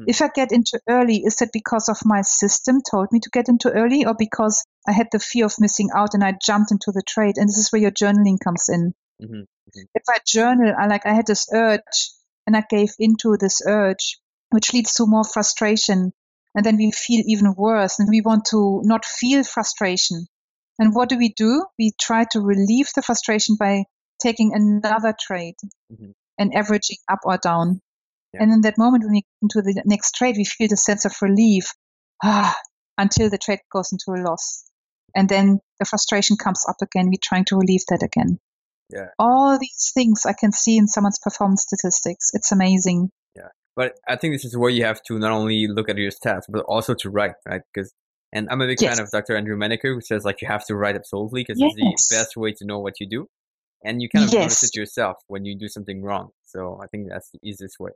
C: If I get into early, is that because of my system told me to get into early or because I had the fear of missing out and I jumped into the trade? And this is where your journaling comes in. Mm-hmm. Mm-hmm. If I journal, I like I had this urge and I gave into this urge, which leads to more frustration. And then we feel even worse and we want to not feel frustration. And what do we do? We try to relieve the frustration by taking another trade mm-hmm. and averaging up or down. Yeah. And in that moment, when we get into the next trade, we feel the sense of relief ah, until the trade goes into a loss. And then the frustration comes up again. We're trying to relieve that again.
B: Yeah.
C: All these things I can see in someone's performance statistics. It's amazing.
B: Yeah. But I think this is where you have to not only look at your stats, but also to write, right? Because, and I'm a big
C: Yes.
B: fan of Dr. Andrew Menaker, who says like you have to write absolutely because
C: Yes.
B: it's the best way to know what you do, and you kind of notice it yourself when you do something wrong. So I think that's the easiest way.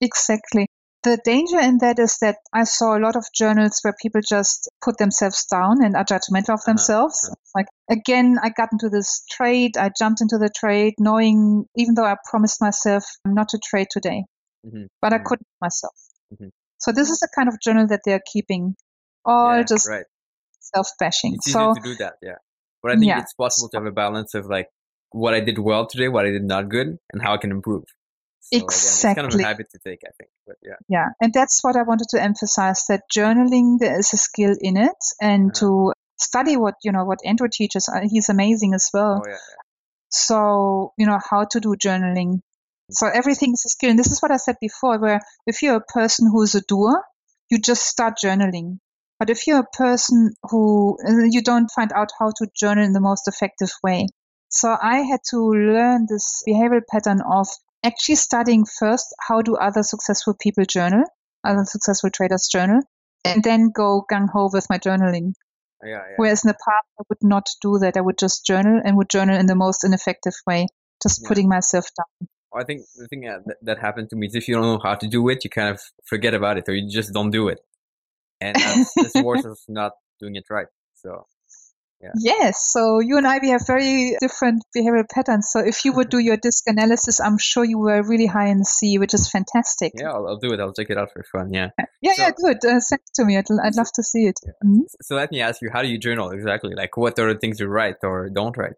C: Exactly. The danger in that is that I saw a lot of journals where people just put themselves down and are judgmental of
B: Uh-huh,
C: themselves.
B: uh-huh.
C: Like, again, I got into this trade, I jumped into the trade knowing, even though I promised myself not to trade today,
B: Mhm,
C: but I
B: mhm.
C: couldn't myself.
B: Mhm.
C: So, this is the kind of journal that they're keeping, all
B: Yeah,
C: just
B: right.
C: self bashing. So,
B: to do that, yeah. But I think
C: Yeah.
B: it's possible to have a balance of like what I did well today, what I did not good, and how I can improve. So again, it's kind of a
C: Exactly.
B: habit to take, I think. But yeah,
C: Yeah, and that's what I wanted to emphasize that journaling there is a skill in it and
B: Uh-huh.
C: to study what you know what Andrew teaches uh, he's amazing as well.
B: oh yeah,
C: So, you know, how to do journaling. So everything is a skill. And this is what I said before, where if you're a person who is a doer, you just start journaling. But if you're a person who you don't find out how to journal in the most effective way. So I had to learn this behavioral pattern of actually studying first how do other successful people journal, other successful traders journal, and then go gung ho with my journaling.
B: yeah, yeah.
C: Whereas in the past, I would not do that. I would just journal and would journal in the most ineffective way, just
B: Yeah.
C: putting myself down.
B: I think the thing that, that happened to me is if you don't know how to do it, you kind of forget about it or you just don't do it. And that's, that's worse [laughs] than not doing it right. So, Yeah.
C: Yes. So you and I, we have very different behavioral patterns. So if you would do your DISC analysis, I'm sure you were really high in C, which is fantastic.
B: yeah, I'll, I'll do it. I'll check it out for fun. Yeah.
C: yeah,
B: So-
C: yeah, it. Uh, send it to me. I'd, I'd love to see it.
B: Yeah.
C: Mhm.
B: So let me ask you, how do you journal exactly? Like, what are the things you write or don't write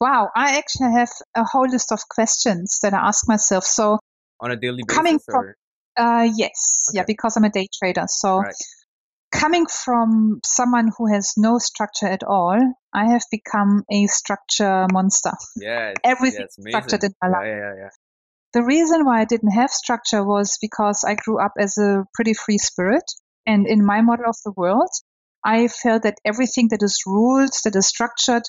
C: Wow. I actually have a whole list of questions that I ask myself. So
B: on a daily basis?
C: Coming from-
B: or?
C: Uh, yes, yeah, because I'm a day trader. So
B: Right.
C: Coming from someone who has no structure at all, I have become a structure monster.
B: Yeah.
C: Everything
B: yeah,
C: structured in my
B: Yeah,
C: life.
B: yeah, yeah.
C: The reason why I didn't have structure was because I grew up as a pretty free spirit. And in my model of the world, I felt that everything that is ruled, that is structured,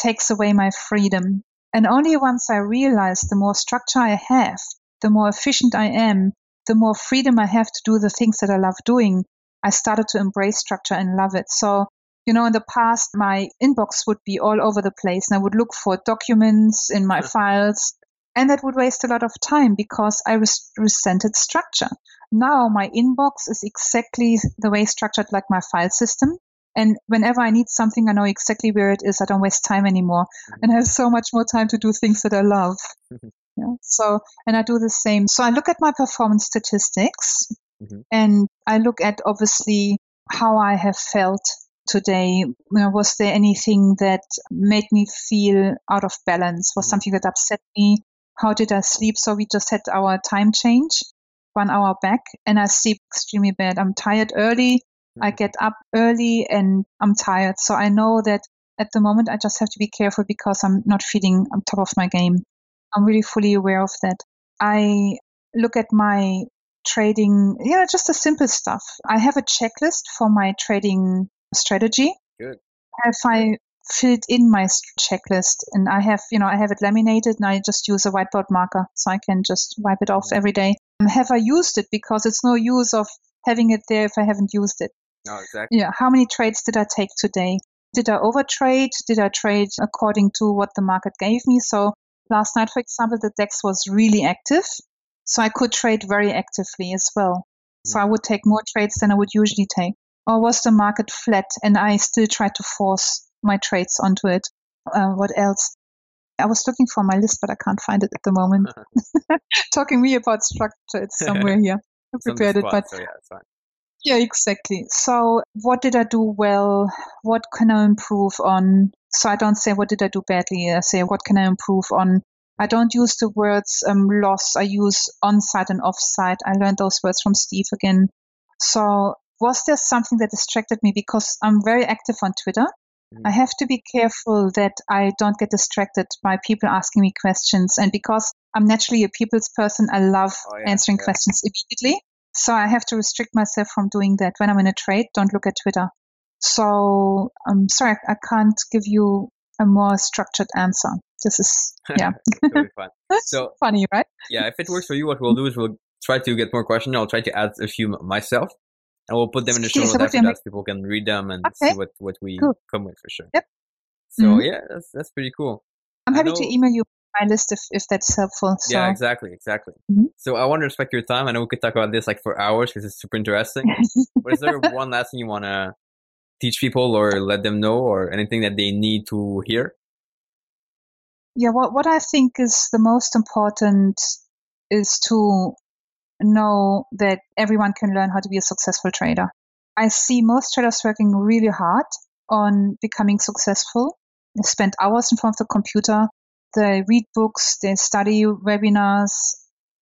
C: takes away my freedom. And only once I realized the more structure I have, the more efficient I am, the more freedom I have to do the things that I love doing, I started to embrace structure and love it. So, you know, in the past, my inbox would be all over the place and I would look for documents in my files. And that would waste a lot of time because I res- resented structure. Now my inbox is exactly the way structured like my file system. And whenever I need something, I know exactly where it is. I don't waste time anymore mm-hmm. and I have so much more time to do things that I love. Mm-hmm. yeah. So, and I do the same. So I look at my performance statistics
B: Mhm.
C: and I look at obviously how I have felt today. You know, was there anything that made me feel out of balance? Was
B: Mhm.
C: something that upset me? How did I sleep? So we just had our time change one hour back and I sleep extremely bad. I'm tired early. I
B: Mhm.
C: get up early and I'm tired. So I know that at the moment I just have to be careful because I'm not feeling on top of my game. I'm really fully aware of that. I look at my trading, you know, just the simple stuff. I have a checklist for my trading strategy.
B: Good.
C: Have I filled in my checklist and I have, you know, I have it laminated and I just use a whiteboard marker so I can just wipe it off
B: Mhm.
C: every day. Um, Have I used it? Because it's no use of having it there if I haven't used it.
B: No, exactly.
C: Yeah, how many trades did I take today? Did I overtrade? Did I trade according to what the market gave me? So last night, for example, the DAX was really active. So I could trade very actively as well. So I would take more trades than I would usually take. Or was the market flat and I still tried to force my trades onto it? Uh, what else? I was looking for my list, but I can't find it at the moment. [laughs] [laughs] Talking me about structure, it's [laughs] somewhere here. I prepared it, but
B: so yeah,
C: yeah, exactly. So, what did I do well? What can I improve on? So, I don't say, what did I do badly? I say, what can I improve on? I don't use the words um, loss. I use on site and off site. I learned those words from Steve again. So, was there something that distracted me? Because I'm very active on Twitter.
B: Mhm.
C: I have to be careful that I don't get distracted by people asking me questions. And because I'm naturally a people's person, I love
B: Oh, yeah,
C: answering
B: yeah.
C: questions immediately. So I have to restrict myself from doing that. When I'm in a trade, don't look at Twitter. So I'm sorry, I can't give you a more structured answer. This is, [laughs] yeah. [laughs]
B: So
C: funny, right?
B: yeah, if it works for you, what we'll do is we'll try to get more questions. I'll try to add a few myself, and we'll put them in the show notes
C: be
B: after that. so People can read them and
C: Okay.
B: see what what we
C: Cool.
B: come with for sure.
C: Yep.
B: So
C: Mhm.
B: yeah, that's that's pretty cool.
C: I'm happy to email you my list if, if that's helpful. So
B: Yeah, exactly, exactly.
C: Mhm.
B: So I want to respect your time. I know we could talk about this like for hours because it's super interesting. but is there [laughs] one last thing you want to teach people or let them know or anything that they need to hear?
C: Yeah, what what I think is the most important is to know that everyone can learn how to be a successful trader. I see most traders working really hard on becoming successful. They spend hours in front of the computer. They read books. They study webinars,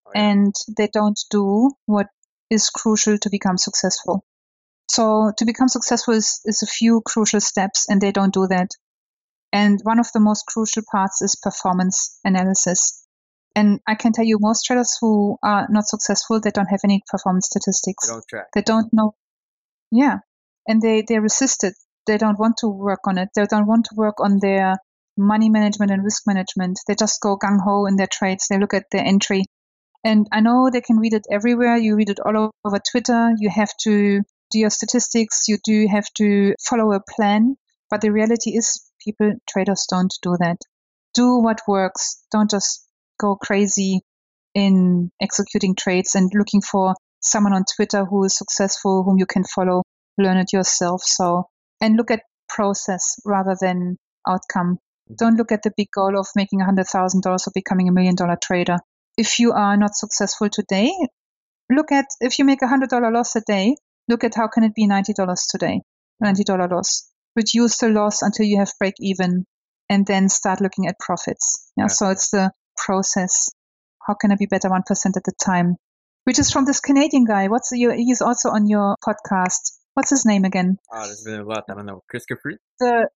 B: Oh, yeah.
C: and they don't do what is crucial to become successful. So to become successful is, is a few crucial steps, and they don't do that. And one of the most crucial parts is performance analysis. And I can tell you, most traders who are not successful, they don't have any performance statistics.
B: They don't track.
C: They don't know. Yeah. And they, they resist it. They don't want to work on it. They don't want to work on their money management and risk management. They just go gung ho in their trades. They look at their entry. And I know they can read it everywhere. You read it all over Twitter. You have to do your statistics. You do have to follow a plan. But the reality is, people, traders don't do that. Do what works. Don't just go crazy in executing trades and looking for someone on Twitter who is successful, whom you can follow. Learn it yourself. So, and look at process rather than outcome. Mm-hmm. Don't look at the big goal of making $100,000 or becoming a million dollar trader. If you are not successful today, look at if you make a $100 loss a day, look at how can it be $90 today, $90 loss. Reduce the loss until you have break even and then start looking at profits. Yeah,
B: Yeah.
C: so it's the process. How can I be better 1% at the time? Which is from this Canadian guy. What's your, he's also on your podcast. What's his name again?
B: Oh, there's been a lot. I don't know. Chris Capri?
C: The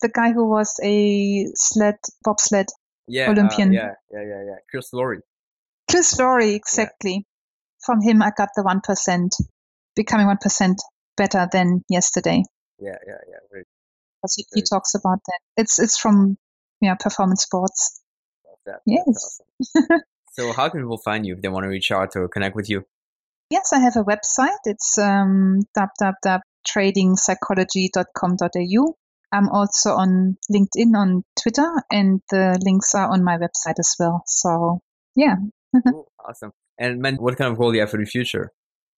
C: the guy who was a sled bobsled
B: Yeah. uh,
C: Olympian.
B: yeah, yeah, yeah, yeah. Chris Lori.
C: Chris Lori, exactly. From him, I got the one percent, becoming one percent better than yesterday.
B: Yeah, yeah, yeah. Very
C: Because he, he talks about that. It's it's from yeah performance sports.
B: that.
C: Yes.
B: Awesome. [laughs] so how can people find you if they want to reach out or connect with you?
C: Yes, I have a website. It's um, www.tradingpsychology.com.au. I'm also on LinkedIn, on Twitter, and the links are on my website as well. So yeah, [laughs]
B: cool. Awesome. And man, what kind of goal do you have for the future?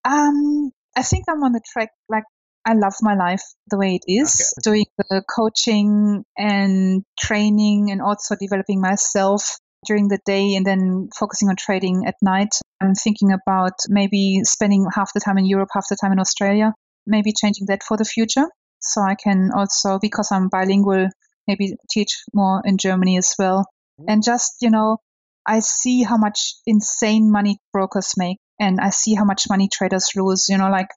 C: Um, I think I'm on the track. Like, I love my life the way it is, doing the coaching and training, and also developing myself during the day, and then focusing on trading at night. I'm thinking about maybe spending half the time in Europe, half the time in Australia. Maybe changing that for the future, so I can also, because I'm bilingual, maybe teach more in Germany as well. Mm-hmm. And just you know, I see how much insane money brokers make, and I see how much money traders lose. You know, like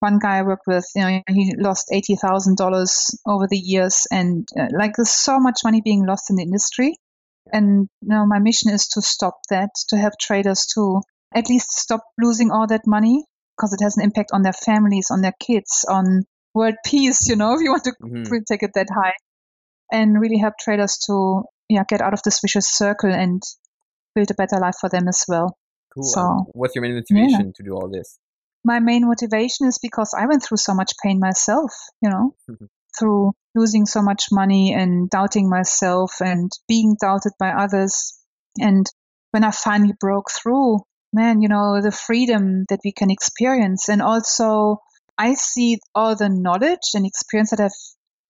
C: one guy I worked with, you know, he lost eighty thousand dollars over the years, and uh, like there's so much money being lost in the industry. And you know, my mission is to stop that, to help traders to at least stop losing all that money because it has an impact on their families, on their kids, on world [laughs] peace. You know, if you want to
B: Mhm.
C: take it that high, and really help traders to yeah get out of this vicious circle and build a better life for them as well.
B: Cool.
C: So-
B: And what's your main motivation to do all this?
C: My main motivation is because I went through so much pain myself, you know,
B: Mhm.
C: through losing so much money and doubting myself and being doubted by others. And when I finally broke through, man, you know, the freedom that we can experience. And also, I see all the knowledge and experience that I've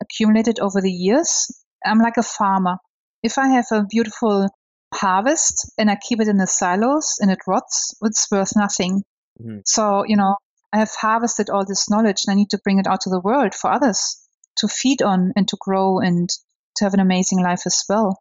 C: accumulated over the years. I'm like a farmer. If I have a beautiful harvest and I keep it in the silos and it rots, it's worth nothing.
B: Mhm.
C: So, you know, I have harvested all this knowledge and I need to bring it out to the world for others to feed on and to grow and to have an amazing life as well.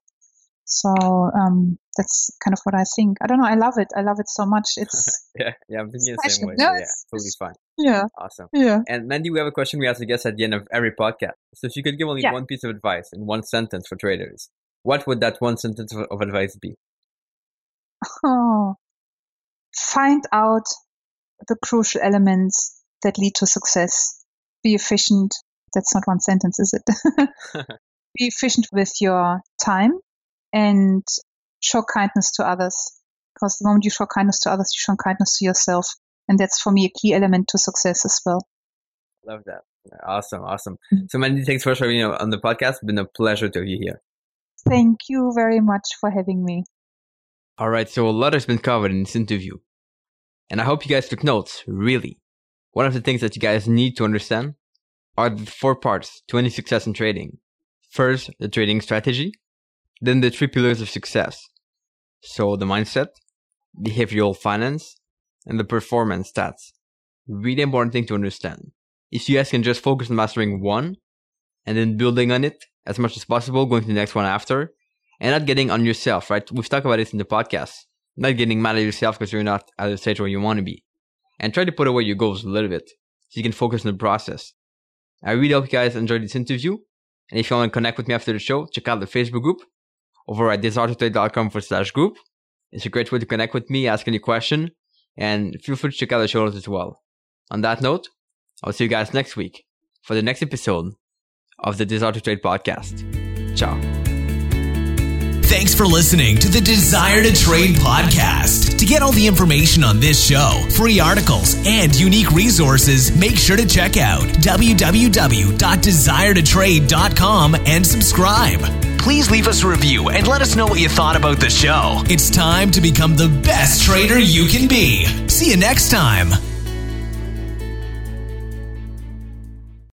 C: So um, that's kind of what I think. I don't know. I love it. I love it so much. [laughs] It's
B: Yeah, yeah, I'm thinking the same way.
C: No,
B: yeah,
C: it's-
B: totally fine.
C: yeah,
B: Awesome.
C: yeah.
B: And Mandi, we have a question we ask the guests at the end of every podcast. So if you could give only
C: Yeah.
B: one piece of advice in one sentence for traders, what would that one sentence of, of advice be? [laughs]
C: Oh, find out the crucial elements that lead to success. Be efficient. That's not one sentence, is it? [laughs] [laughs] Be efficient with your time and show kindness to others because the moment you show kindness to others, you show kindness to yourself. And that's for me a key element to success as well.
B: Love that. Awesome. Awesome. Mm-hmm. So many thanks for showing you on the podcast. It's been a pleasure to have you here.
C: Thank you very much for having me.
B: All right. So a lot has been covered in this interview. And I hope you guys took notes, really. One of the things that you guys need to understand are the four parts to any success in trading. First, the trading strategy, then the three pillars of success. So the mindset, behavioral finance, and the performance stats. Really important thing to understand. If you guys can just focus on mastering one and then building on it as much as possible, going to the next one after, and not getting on yourself, right? We've talked about this in the podcast. Not getting mad at yourself because you're not at the stage where you want to be. And try to put away your goals a little bit so you can focus on the process. I really hope you guys enjoyed this interview. And if you want to connect with me after the show, check out the Facebook group over at desiretotrade.com for slash group. It's a great way to connect with me, ask any question, and feel free to check out the show notes as well. On that note, I'll see you guys next week for the next episode of the Desire to Trade podcast. Ciao.
A: Thanks for listening to the Desire to Trade podcast. To get all the information on this show, free articles, and unique resources, make sure to check out www.desiretotrade.com and subscribe. Please leave us a review and let us know what you thought about the show. It's time to become the best trader you can be. See you next time.